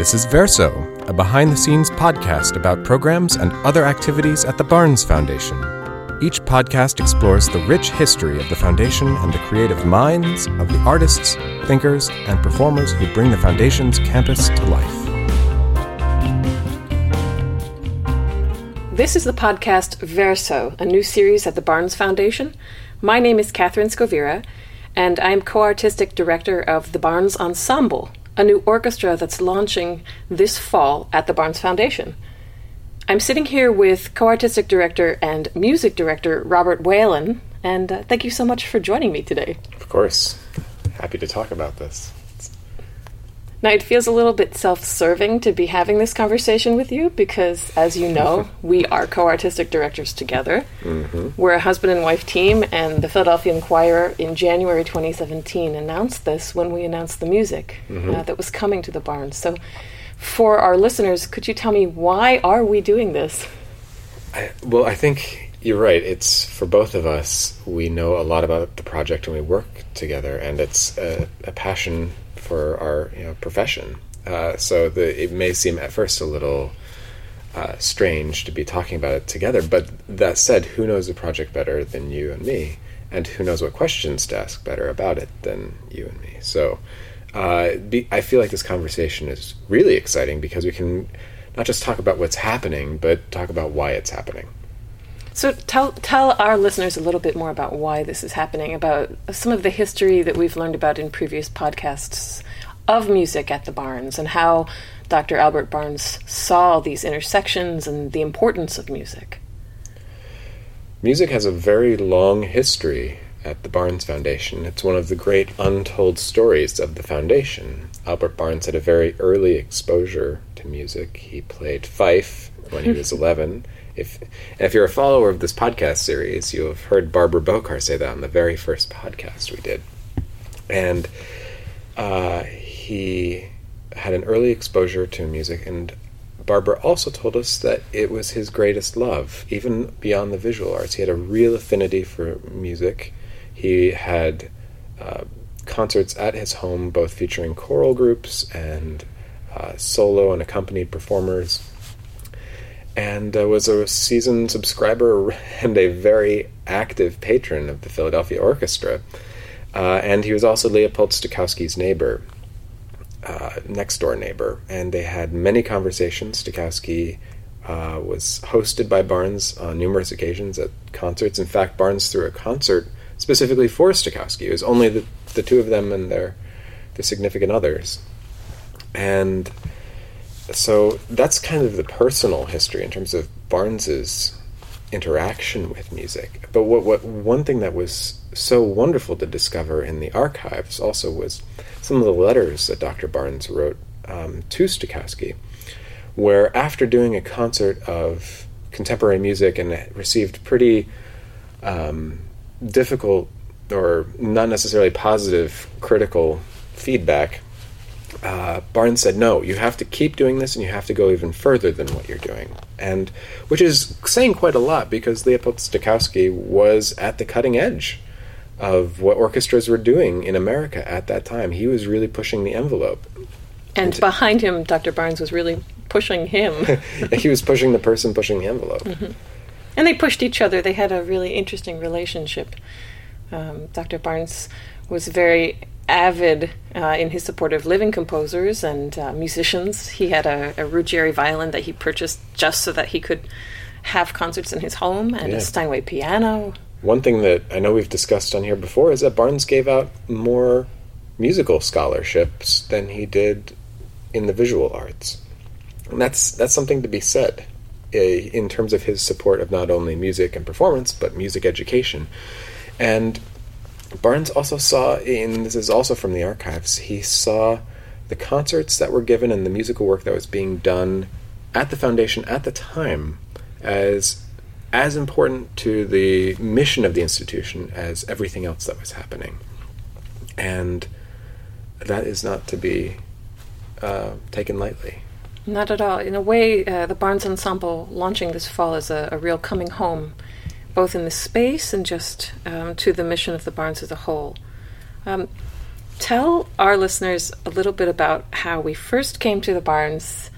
This is Verso, a behind the scenes podcast about programs and other activities at the Barnes Foundation. Each podcast explores the rich history of the Foundation and the creative minds of the artists, thinkers, and performers who bring the Foundation's campus to life. This is the podcast Verso, a new series at the Barnes Foundation. My name is Catherine Scovira, and I'm co artistic director of the Barnes Ensemble, a new orchestra that's launching this fall at the Barnes Foundation. I'm sitting here with co artistic director and music director Robert Whalen, and uh, thank you so much for joining me today. Of course. Happy to talk about this. Now, it feels a little bit self serving to be having this conversation with you because, as you know, we are co artistic directors together. Mm-hmm. We're a husband and wife team, and the Philadelphia Inquirer in January 2017 announced this when we announced the music uh, that was coming to the Barnes. So, for our listeners, could you tell me why are we doing this? I, well, I think you're right. It's for both of us. We know a lot about the project and we work together, and it's a, a passion for our you know, profession. Uh, so the, it may seem at first a little uh, strange to be talking about it together, but that said, who knows the project better than you and me? And who knows what questions to ask better about it than you and me? So uh, be, I feel like this conversation is really exciting because we can not just talk about what's happening, but talk about why it's happening. So tell tell our listeners a little bit more about why this is happening, about some of the history that we've learned about in previous podcasts of music at the Barnes and how Dr. Albert Barnes saw these intersections and the importance of music. Music has a very long history at the Barnes Foundation. It's one of the great untold stories of the foundation. Albert Barnes had a very early exposure to music. He played fife when he was 11. If if you're a follower of this podcast series, you have heard Barbara Bokar say that on the very first podcast we did. And uh, he had an early exposure to music, and Barbara also told us that it was his greatest love, even beyond the visual arts. He had a real affinity for music. He had uh, concerts at his home, both featuring choral groups and uh, solo and accompanied performers and uh, was a seasoned subscriber and a very active patron of the Philadelphia Orchestra. Uh, and he was also Leopold Stokowski's neighbor, uh, next door neighbor, and they had many conversations. Stokowski uh, was hosted by Barnes on numerous occasions at concerts. In fact, Barnes threw a concert specifically for Stokowski. It was only the, the two of them and their, their significant others. And so that's kind of the personal history in terms of Barnes's interaction with music. But what, what one thing that was so wonderful to discover in the archives also was some of the letters that Dr. Barnes wrote um, to Stokowski, where after doing a concert of contemporary music and received pretty um, difficult or not necessarily positive critical feedback uh, Barnes said, "No, you have to keep doing this, and you have to go even further than what you're doing." And which is saying quite a lot because Leopold Stokowski was at the cutting edge of what orchestras were doing in America at that time. He was really pushing the envelope. And behind him, Dr. Barnes was really pushing him. he was pushing the person pushing the envelope. Mm-hmm. And they pushed each other. They had a really interesting relationship. Um, Dr. Barnes was very avid uh, in his support of living composers and uh, musicians. He had a, a, Ruggieri violin that he purchased just so that he could have concerts in his home and Yeah. a Steinway piano. One thing that I know we've discussed on here before is that Barnes gave out more musical scholarships than he did in the visual arts. And that's that's something to be said uh, in terms of his support of not only music and performance but music education. And Barnes also saw in this is also from the archives, he saw the concerts that were given and the musical work that was being done at the foundation at the time as as important to the mission of the institution as everything else that was happening. And that is not to be uh, taken lightly. Not at all. In a way, uh, the Barnes Ensemble launching this fall is a, a real coming home, both in the space and just um, to the mission of the Barnes as a whole. Um, tell our listeners a little bit about how we first came to the Barnes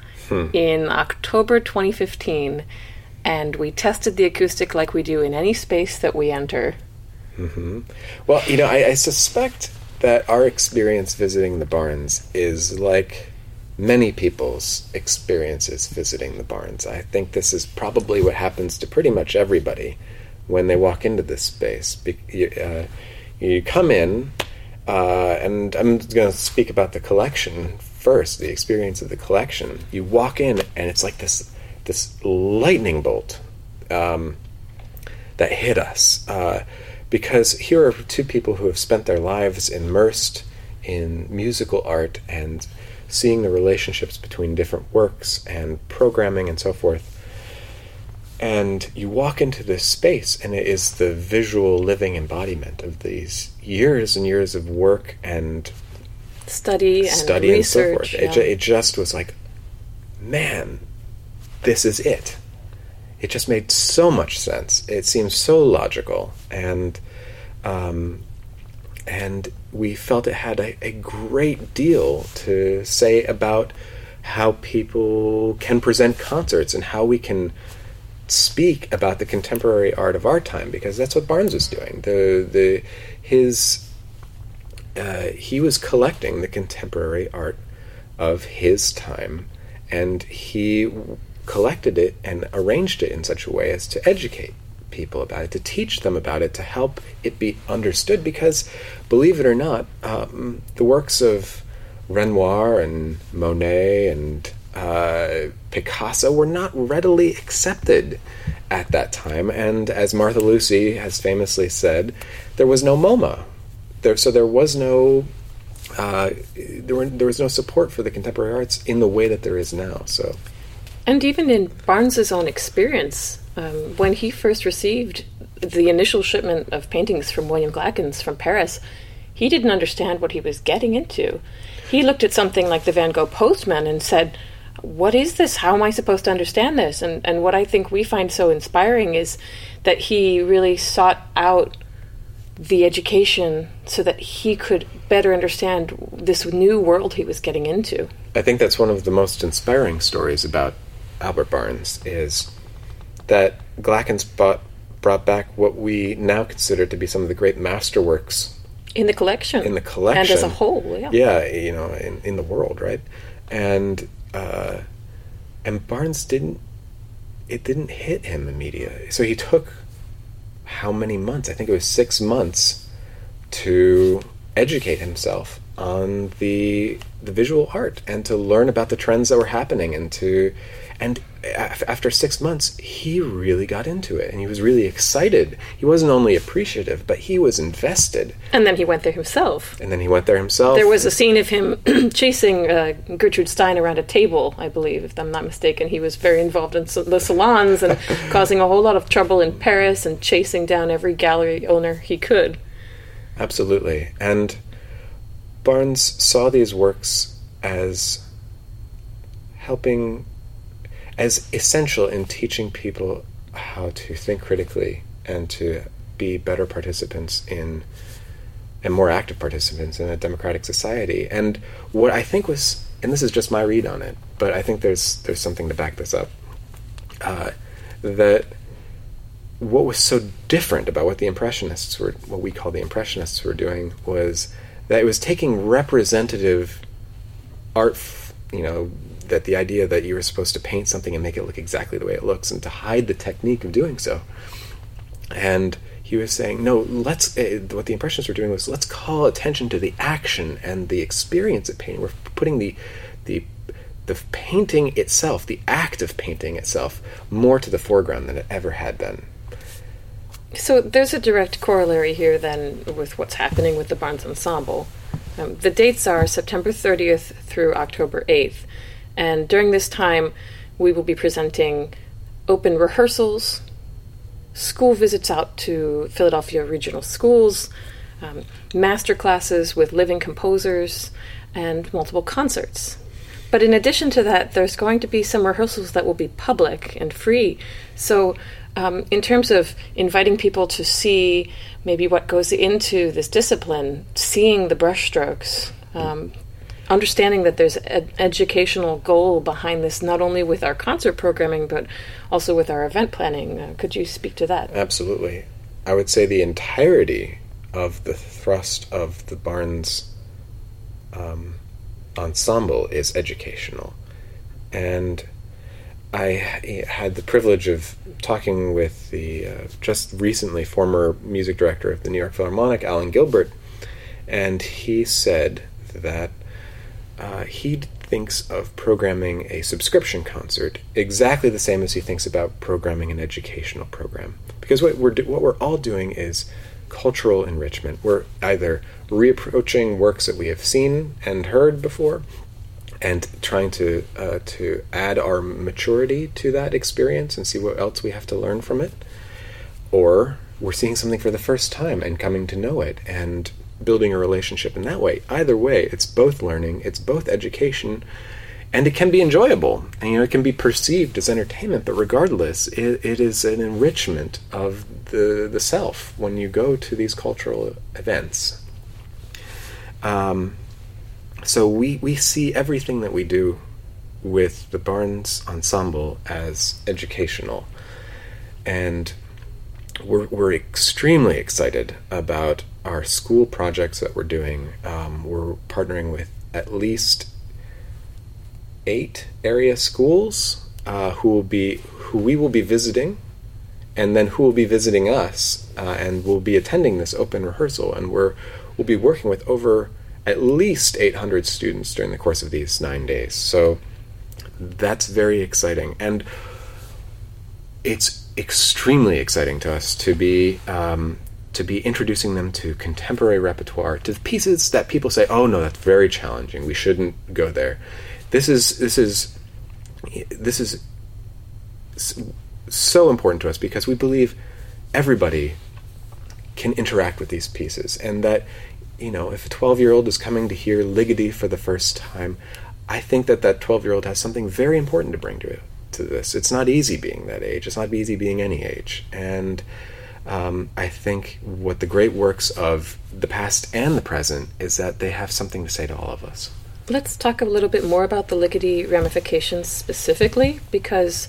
in October 2015, and we tested the acoustic like we do in any space that we enter. Well, you know, I, I suspect that our experience visiting the Barnes is like many people's experiences visiting the Barnes. I think this is probably what happens to pretty much everybody when they walk into this space. Be- you, uh, you come in, uh, and I'm going to speak about the collection first, the experience of the collection. You walk in, and it's like this this lightning bolt um, that hit us. Uh, because here are two people who have spent their lives immersed in musical art and seeing the relationships between different works and programming and so forth. And you walk into this space, and it is the visual living embodiment of these years and years of work and Study and study and so research. forth. yeah. It, ju- it just was like, man, this is it. It just made so much sense. It seemed so logical, and um, and we felt it had a, a great deal to say about how people can present concerts and how we can speak about the contemporary art of our time because that's what Barnes was doing. The the his uh, he was collecting the contemporary art of his time, and he collected it and arranged it in such a way as to educate people about it, to teach them about it, to help it be understood. Because, believe it or not, um, the works of Renoir and Monet and uh, Picasso were not readily accepted at that time. And as Martha Lucy has famously said, there was no MoMA. There, so there was no uh, there, were, there was no support for the contemporary arts in the way that there is now. So And even in Barnes's own experience, um, when he first received the initial shipment of paintings from William Glackens from Paris, he didn't understand what he was getting into. He looked at something like the Van Gogh Postman and said, "What is this? How am I supposed to understand this?" And and what I think we find so inspiring is that he really sought out the education so that he could better understand this new world he was getting into. I think that's one of the most inspiring stories about Albert Barnes is that Glackens brought, brought back what we now consider to be some of the great masterworks In the collection. in the collection And as a whole, yeah. yeah you know in, in the world right and uh, and barnes didn't it didn't hit him immediately. So he took how many months? I think it was six months to educate himself on the the visual art and to learn about the trends that were happening and to and af- after six months he really got into it and he was really excited he wasn't only appreciative but he was invested And then he went there himself. and then he went there himself There was a scene of him chasing uh, Gertrude Stein around a table, I believe, if I'm not mistaken. He was very involved in s- the salons and causing a whole lot of trouble in Paris and chasing down every gallery owner he could. Absolutely. And Barnes saw these works as helping, as essential in teaching people how to think critically and to be better participants in, and more active participants in a democratic society. And what I think was, and this is just my read on it, but I think there's there's something to back this up. Uh, that what was so different about what the impressionists were what we call the impressionists were doing was that it was taking representative art f- you know that the idea that you were supposed to paint something and make it look exactly the way it looks and to hide the technique of doing so. And he was saying no let's uh, what the impressionists were doing was let's call attention to the action and the experience of painting. We're putting the the the painting itself the act of painting itself more to the foreground than it ever had been So there's a direct corollary here then with what's happening with the Barnes Ensemble. Um, the dates are September 30th through October 8th, and during this time, we will be presenting open rehearsals, school visits out to Philadelphia regional schools, um, master classes with living composers, and multiple concerts. But in addition to that, there's going to be some rehearsals that will be public and free. So, um, in terms of inviting people to see maybe what goes into this discipline, seeing the brushstrokes, um, understanding that there's an educational goal behind this, not only with our concert programming, but also with our event planning. Uh, could you speak to that? Absolutely. I would say the entirety of the thrust of the Barnes um, ensemble is educational. And I had the privilege of talking with the uh, just recently former music director of the New York Philharmonic, Alan Gilbert, and he said that uh, he thinks of programming a subscription concert exactly the same as he thinks about programming an educational program. Because what we're do- what we're all doing is cultural enrichment. We're either reapproaching works that we have seen and heard before, and trying to uh, to add our maturity to that experience and see what else we have to learn from it, or we're seeing something for the first time and coming to know it and building a relationship in that way. Either way, it's both learning, it's both education, and it can be enjoyable. And, you know, it can be perceived as entertainment, but regardless, it, it is an enrichment of the the self when you go to these cultural events. Um, so we we see everything that we do with the Barnes Ensemble as educational, and we're we're extremely excited about our school projects that we're doing. Um, we're partnering with at least eight area schools uh, who will be who we will be visiting, and then who will be visiting us, uh, and will be attending this open rehearsal. And we're we'll be working with over at least 800 students during the course of these nine days. So that's very exciting, and it's extremely exciting to us to be um, to be introducing them to contemporary repertoire, to pieces that people say, "Oh no, that's very challenging. We shouldn't go there." This is this is this is so important to us because we believe everybody can interact with these pieces, and that you know, if a twelve-year-old is coming to hear Ligeti for the first time, I think that that twelve-year-old has something very important to bring to to this. It's not easy being that age. It's not easy being any age, and um, I think what the great works of the past and the present is that they have something to say to all of us. Let's talk a little bit more about the Ligeti ramifications specifically, because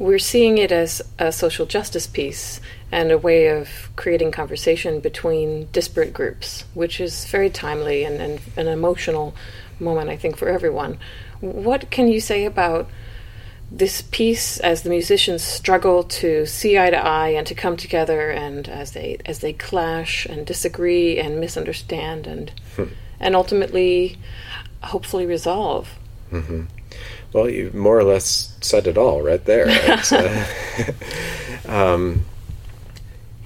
we're seeing it as a social justice piece and a way of creating conversation between disparate groups, which is very timely and, and an emotional moment, I think, for everyone. What can you say about this piece as the musicians struggle to see eye to eye and to come together and as they as they clash and disagree and misunderstand and hmm. and ultimately hopefully resolve mm-hmm. Well you more or less said it all right there uh, um,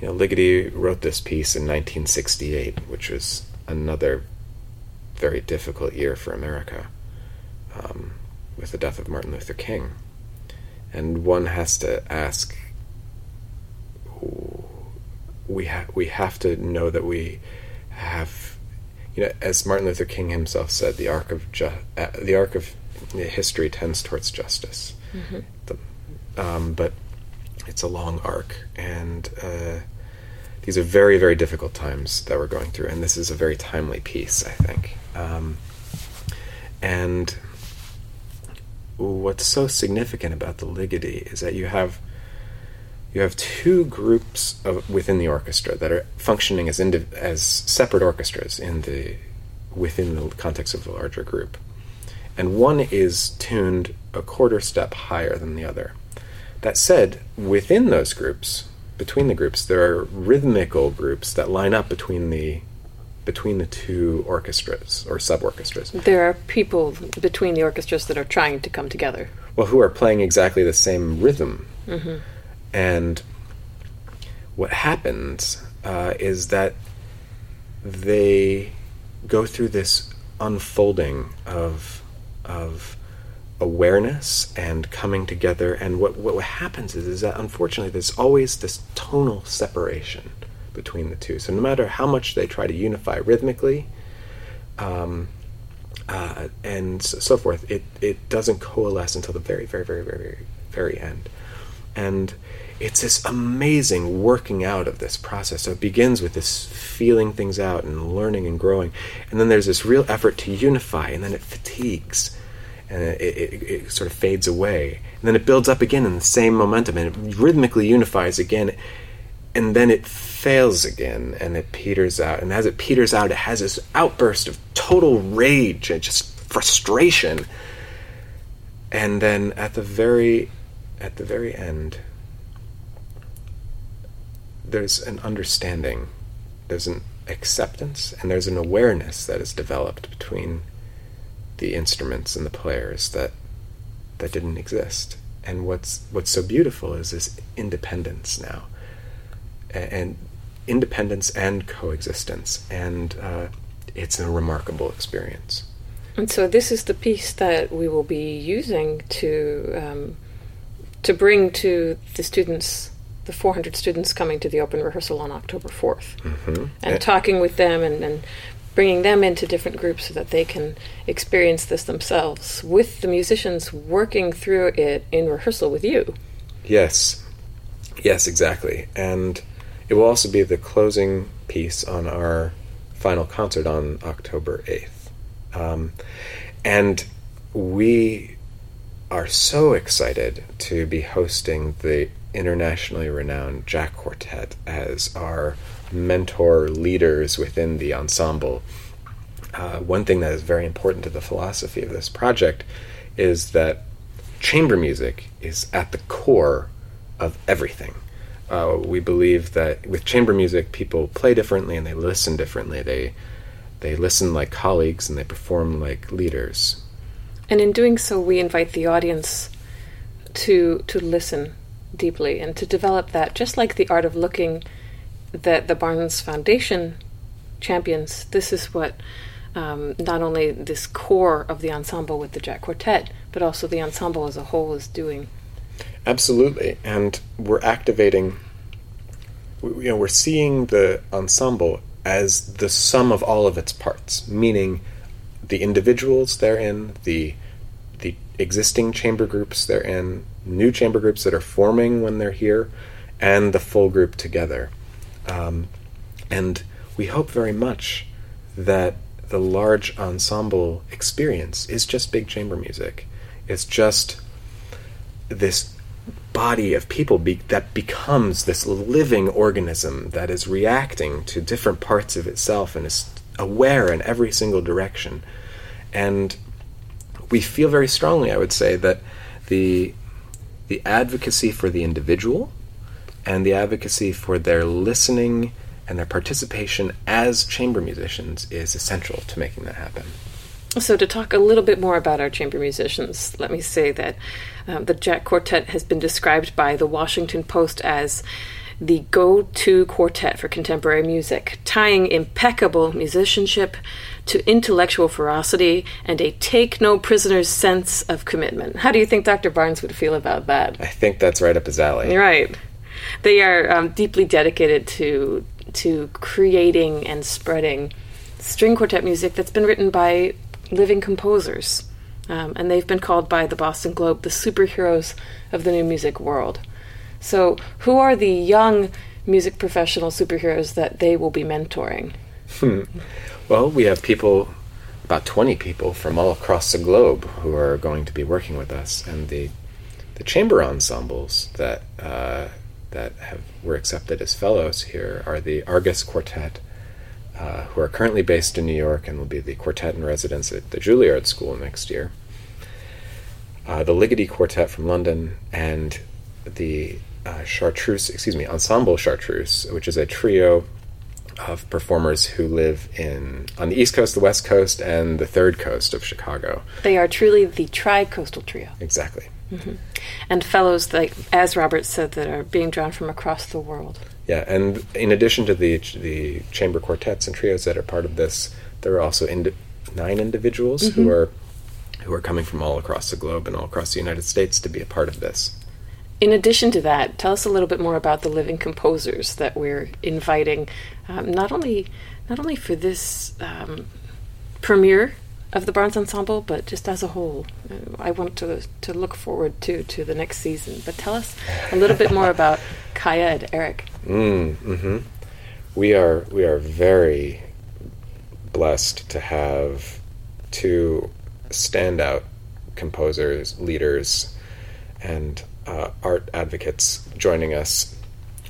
you know ligeti wrote this piece in 1968 which was another very difficult year for america um, with the death of martin luther king. And one has to ask we have we have to know that we have you know as Martin Luther King himself said the arc of ju- uh, the arc of history tends towards justice. Mm-hmm. the, um, but it's a long arc and uh, these are very very difficult times that we're going through and this is a very timely piece I think. Um, and what's so significant about the ligeti is that you have you have two groups of, within the orchestra that are functioning as indiv- as separate orchestras in the within the context of the larger group, and one is tuned a quarter step higher than the other. That said, within those groups, between the groups, there are rhythmical groups that line up between the between the two orchestras or sub orchestras. There are people between the orchestras that are trying to come together. Well, who are playing exactly the same rhythm. Mm-hmm. And what happens uh, is that they go through this unfolding of of awareness and coming together and what what happens is is that unfortunately there's always this tonal separation between the two. So no matter how much they try to unify rhythmically, um, uh, and so, forth. It it doesn't coalesce until the very, very, very, very, very, very end, and it's this amazing working out of this process. So it begins with this feeling things out and learning and growing, and then there's this real effort to unify, and then it fatigues, and it, it, it sort of fades away, and then it builds up again in the same momentum, and it rhythmically unifies again, and then it fails again, and it peters out, and as it peters out, it has this outburst of total rage and just frustration, and then at the very at the very end there's an understanding, there's an acceptance, and there's an awareness that is developed between the instruments and the players that that didn't exist. And what's what's so beautiful is this independence now, and independence and coexistence, and uh, it's a remarkable experience. And so this is the piece that we will be using to um, to bring to the students the 400 students coming to the open rehearsal on October 4th mm-hmm. and talking with them and, and bringing them into different groups so that they can experience this themselves with the musicians working through it in rehearsal with you. Yes, yes, exactly. And it will also be the closing piece on our final concert on October 8th. Um, and we are so excited to be hosting the internationally renowned Jack Quartet as our mentor leaders within the ensemble. Uh, one thing that is very important to the philosophy of this project is that chamber music is at the core of everything. Uh, we believe that with chamber music, people play differently and they listen differently. They they listen like colleagues and they perform like leaders. And in doing so, we invite the audience to to listen deeply and to develop that, just like the art of looking that the Barnes Foundation champions. This is what um, not only this core of the ensemble with the Jack Quartet, but also the ensemble as a whole is doing. Absolutely, and we're activating. You know, we're seeing the ensemble as the sum of all of its parts, meaning the individuals therein, the the existing chamber groups therein, new chamber groups that are forming when they're here, and the full group together. Um, and we hope very much that the large ensemble experience is just big chamber music. It's just this body of people be- that becomes this living organism that is reacting to different parts of itself and is aware in every single direction. And we feel very strongly, I would say, that the the advocacy for the individual and the advocacy for their listening and their participation as chamber musicians is essential to making that happen. So, to talk a little bit more about our chamber musicians, let me say that um, the Jack Quartet has been described by the Washington Post as the go to quartet for contemporary music, tying impeccable musicianship to intellectual ferocity and a take no prisoners sense of commitment. How do you think Dr. Barnes would feel about that? I think that's right up his alley. Right. They are um, deeply dedicated to to creating and spreading string quartet music that's been written by living composers. Um, and they've been called by the Boston Globe the superheroes of the new music world. So, who are the young music professional superheroes that they will be mentoring? Hmm. Well, we have people, about 20 people from all across the globe who are going to be working with us, and the the chamber ensembles that uh, that have were accepted as fellows here are the Argus Quartet, uh, who are currently based in New York and will be the quartet in residence at the Juilliard School next year. Uh, the Ligeti Quartet from London and the uh, Chartreuse, excuse me, Ensemble Chartreuse, which is a trio of performers who live in on the East Coast, the West Coast, and the Third Coast of Chicago. They are truly the tri-coastal trio. Exactly. Mm-hmm. And fellows, like as Robert said, that are being drawn from across the world. Yeah, and in addition to the the chamber quartets and trios that are part of this, there are also indi- nine individuals mm-hmm. who are who are coming from all across the globe and all across the United States to be a part of this. In addition to that, tell us a little bit more about the living composers that we're inviting, um, not only not only for this um, premiere of the Barnes Ensemble, but just as a whole. Uh, I want to to look forward to to the next season. But tell us a little bit more about Chaya and Eric. Mm, hmm We are we are very blessed to have two standout composers, leaders, and uh, art advocates joining us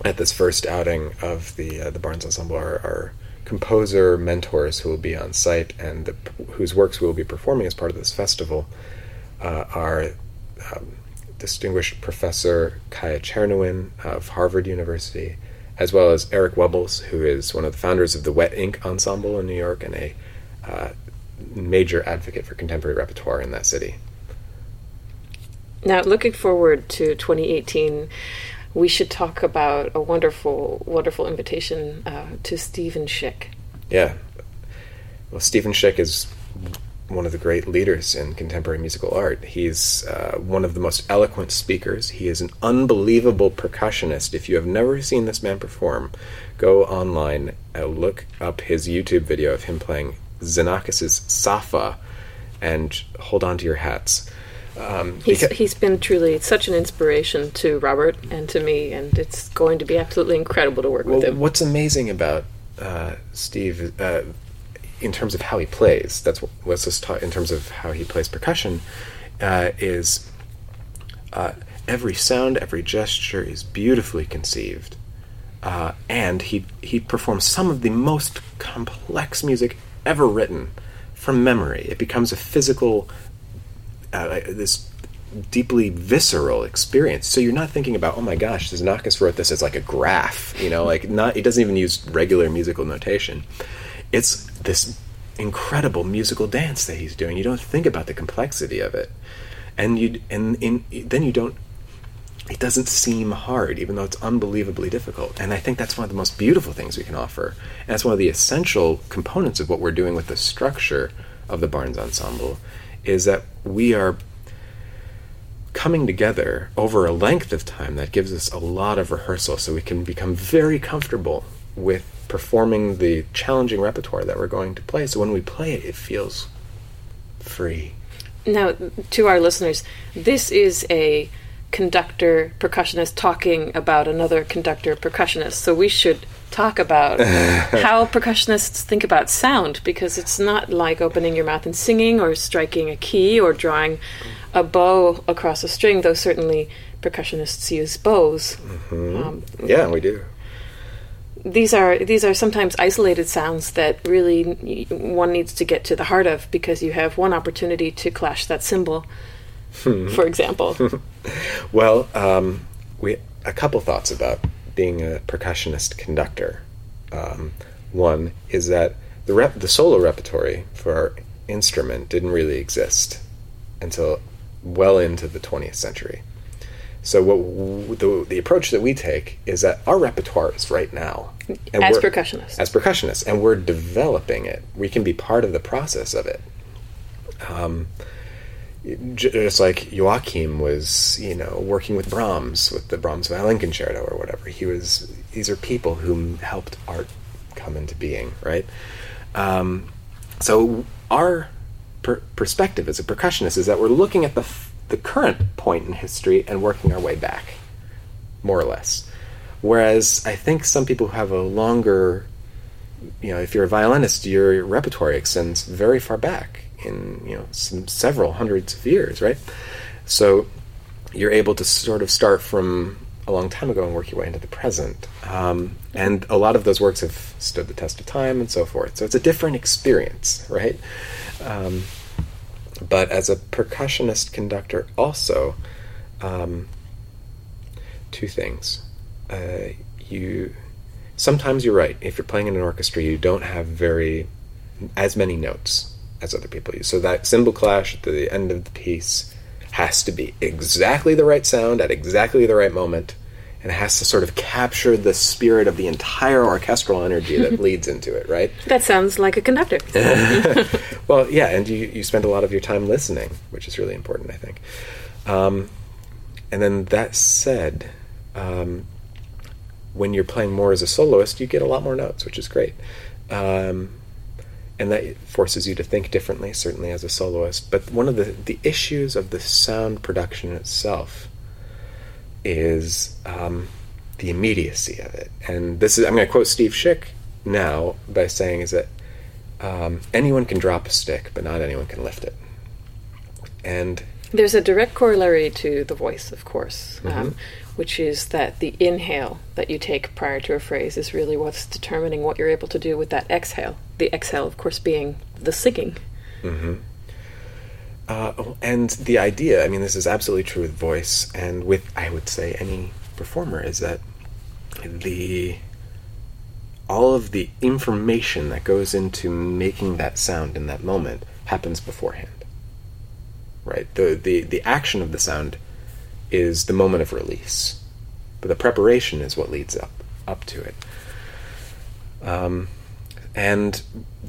at this first outing of the uh, the Barnes Ensemble. are, our composer mentors who will be on site and the, whose works we will be performing as part of this festival uh, are um, distinguished professor Chaya Czernowin of Harvard University, as well as Eric Wubbels, who is one of the founders of the Wet Ink Ensemble in New York and a uh, major advocate for contemporary repertoire in that city. Now, looking forward to 2018, we should talk about a wonderful, wonderful invitation uh, to Steven Schick. Yeah. Well, Steven Schick is one of the great leaders in contemporary musical art. He's uh, one of the most eloquent speakers. He is an unbelievable percussionist. If you have never seen this man perform, go online and look up his YouTube video of him playing Xenakis's Psappha and hold on to your hats. Um, he's, he's been truly such an inspiration to Robert and to me, and it's going to be absolutely incredible to work well, with him. What's amazing about uh, Steve, uh, in terms of how he plays, that's what, let's just talk in terms of how he plays percussion, uh, is uh, every sound, every gesture is beautifully conceived, uh, and he he performs some of the most complex music ever written from memory. It becomes a physical uh, this deeply visceral experience. So you're not thinking about, oh my gosh, Xenakis wrote this as like a graph, you know, like not. It doesn't even use regular musical notation. It's this incredible musical dance that he's doing. You don't think about the complexity of it, and you and in, then you don't. It doesn't seem hard, even though it's unbelievably difficult. And I think that's one of the most beautiful things we can offer. And that's one of the essential components of what we're doing with the structure of the Barnes Ensemble is that we are coming together over a length of time that gives us a lot of rehearsal so we can become very comfortable with performing the challenging repertoire that we're going to play. So when we play it, it feels free. Now, to our listeners, this is a conductor percussionist talking about another conductor percussionist. So we should talk about how percussionists think about sound because it's not like opening your mouth and singing or striking a key or drawing a bow across a string, though certainly percussionists use bows. Mm-hmm. Um, yeah, we do. These are these are sometimes isolated sounds that really one needs to get to the heart of because you have one opportunity to clash that cymbal, for example. well, um, we a couple thoughts about being a percussionist conductor. Um, one is that the rep- the solo repertory for our instrument didn't really exist until well into the 20th century. So what w- the, the approach that we take is that our repertoire is right now. as percussionists. As percussionists, and we're developing it. We can be part of the process of it. Um, just like Joachim was, you know, working with Brahms with the Brahms violin concerto or whatever. He was. These are people who helped art come into being, right? Um, so our per- perspective as a percussionist is that we're looking at the f- the current point in history and working our way back, more or less. Whereas I think some people who have a longer, you know, if you're a violinist, your repertoire extends very far back in you know some, several hundreds of years, right? So you're able to sort of start from a long time ago and work your way into the present. Um, and a lot of those works have stood the test of time and so forth. So it's a different experience, right? Um, but as a percussionist conductor, also, um, two things. Uh, you sometimes you're right. If you're playing in an orchestra, you don't have very as many notes as other people use. So that cymbal clash at the end of the piece has to be exactly the right sound at exactly the right moment, and it has to sort of capture the spirit of the entire orchestral energy that leads into it, right? That sounds like a conductor. well, yeah, and you, you spend a lot of your time listening, which is really important, I think. Um, and then that said, um, when you're playing more as a soloist, you get a lot more notes, which is great. Um, and that forces you to think differently, certainly as a soloist. But one of the, the issues of the sound production itself is um, the immediacy of it. And this is, I'm going to quote Steve Schick now by saying is that um, anyone can drop a stick, but not anyone can lift it. And there's a direct corollary to the voice, of course, um, Mm-hmm. which is that the inhale that you take prior to a phrase is really what's determining what you're able to do with that exhale. The exhale, of course, being the singing. Uh, oh, and the idea, I mean, this is absolutely true with voice and with, I would say, any performer, is that the all of the information that goes into making that sound in that moment happens beforehand. Right? The the the action of the sound is the moment of release, but the preparation is what leads up up to it. Um, and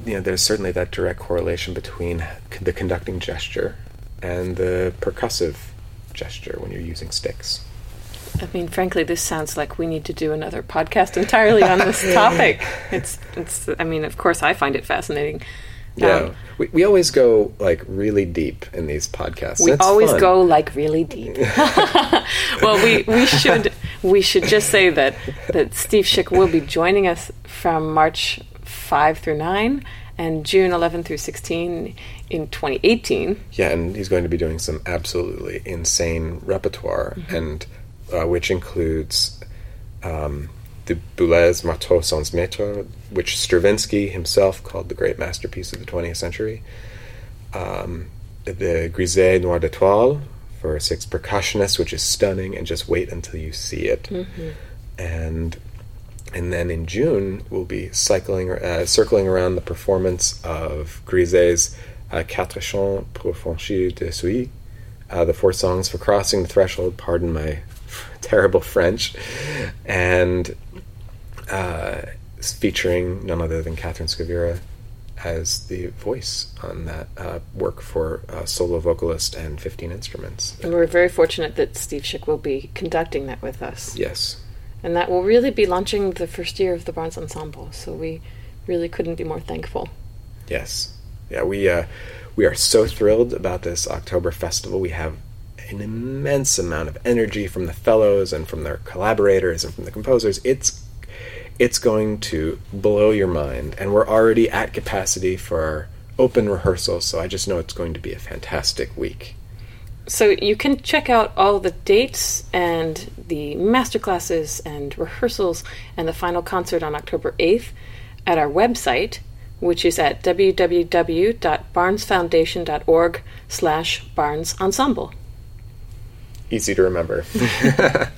you know, there's certainly that direct correlation between the conducting gesture and the percussive gesture when you're using sticks. I mean, frankly, this sounds like we need to do another podcast entirely on this topic. It's, it's. I mean, of course, I find it fascinating. Yeah, Um, we, we always go like really deep in these podcasts. we always fun. go like really deep. well, we, we should we should just say that that Steve Schick will be joining us from March five through nine and June eleven through sixteen in 2018. Yeah, and he's going to be doing some absolutely insane repertoire, Mm-hmm. and uh, which includes um, the Boulez Marteau sans maître, which Stravinsky himself called the great masterpiece of the 20th century. Um, the Grisey Noir d'Etoile for six percussionists, which is stunning, and just wait until you see it. And and then in June we'll be cycling, uh, circling around the performance of Grisey's uh, Quatre Chants pour franchir de seuil, uh, the four songs for crossing the threshold. Pardon my terrible French, and uh, featuring none other than Catherine Scavira as the voice on that uh, work for uh, solo vocalist and 15 instruments. And we're very fortunate that Steve Schick will be conducting that with us. Yes. And that will really be launching the first year of the Barnes Ensemble. So we really couldn't be more thankful. Yes. Yeah, we uh, we are so thrilled about this October festival. We have an immense amount of energy from the fellows and from their collaborators and from the composers. It's it's going to blow your mind, and we're already at capacity for our open rehearsals. So I just know it's going to be a fantastic week. So you can check out all the dates and the masterclasses and rehearsals and the final concert on October 8th at our website, which is at www.barnesfoundation.org slash Barnes Ensemble. Easy to remember.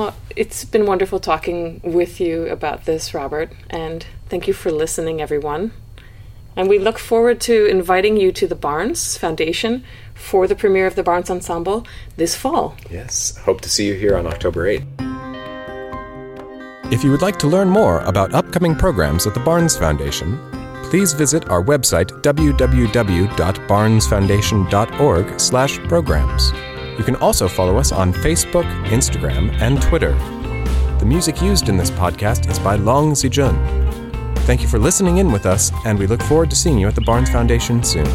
Well, it's been wonderful talking with you about this, Robert, and thank you for listening, everyone. And we look forward to inviting you to the Barnes Foundation for the premiere of the Barnes Ensemble this fall. yes. Hope to see you here on October 8th. If you would like to learn more about upcoming programs at the Barnes Foundation, please visit our website www.barnesfoundation.org/programs. You can also follow us on Facebook, Instagram, and Twitter. The music used in this podcast is by Long Zijun. Thank you for listening in with us, and we look forward to seeing you at the Barnes Foundation soon.